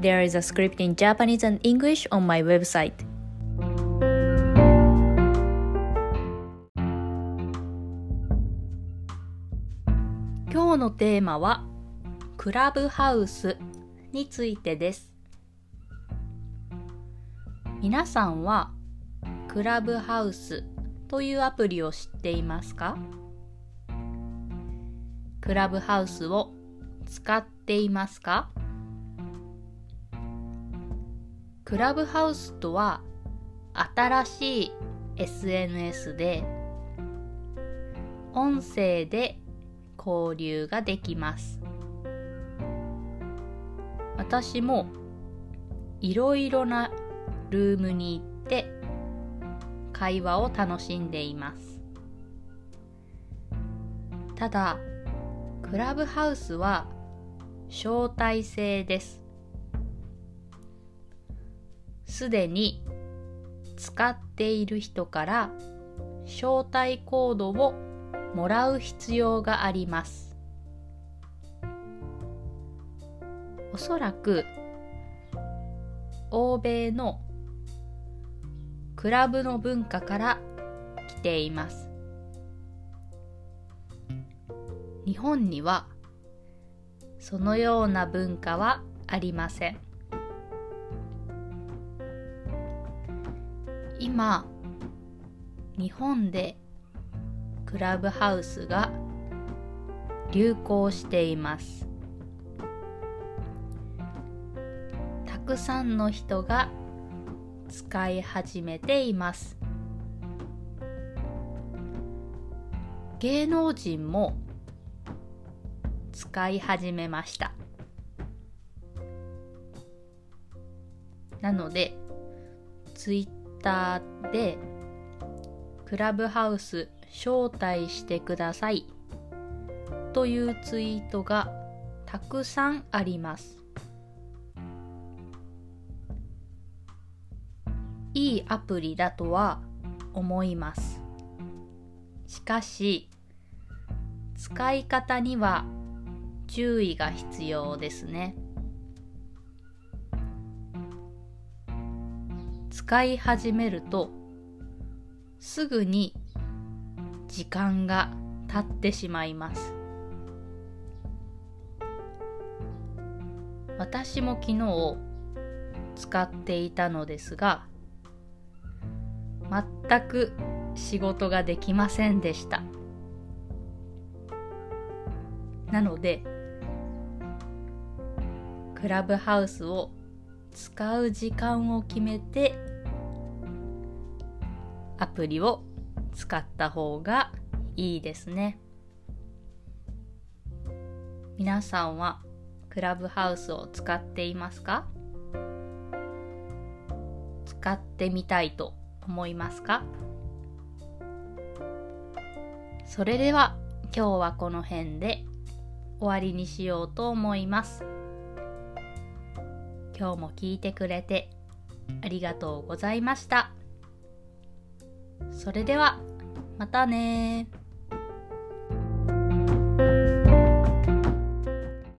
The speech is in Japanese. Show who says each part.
Speaker 1: There is a script in Japanese and English on my website. 今日のテーマはクラブハウスについてです皆さんはクラブハウスというアプリを知っていますか？クラブハウスを使っていますか？クラブハウスとは新しい SNS で音声で交流ができます。私もいろいろなルームに行って会話を楽しんでいます。ただクラブハウスは招待制です。すでに使っている人から招待コードをもらう必要があります。おそらく欧米のクラブの文化から来ています。日本にはそのような文化はありません。今日本でクラブハウスが流行しています。たくさんの人が使い始めています。芸能人も使い始めました。なのでツイッターでクラブハウス招待してください。というツイートがたくさんあります。いいアプリだとは思います。しかし使い方には注意が必要ですね。使い始めるとすぐに時間が経ってしまいます。私も昨日使っていたのですが全く仕事ができませんでした。なのでクラブハウスを使う時間を決めてアプリを使った方がいいですね。皆さんはクラブハウスを使っていますか？使ってみたいと思いますか？それでは今日はこの辺で終わりにしようと思います。今日も聞いてくれてありがとうございました。それではまたね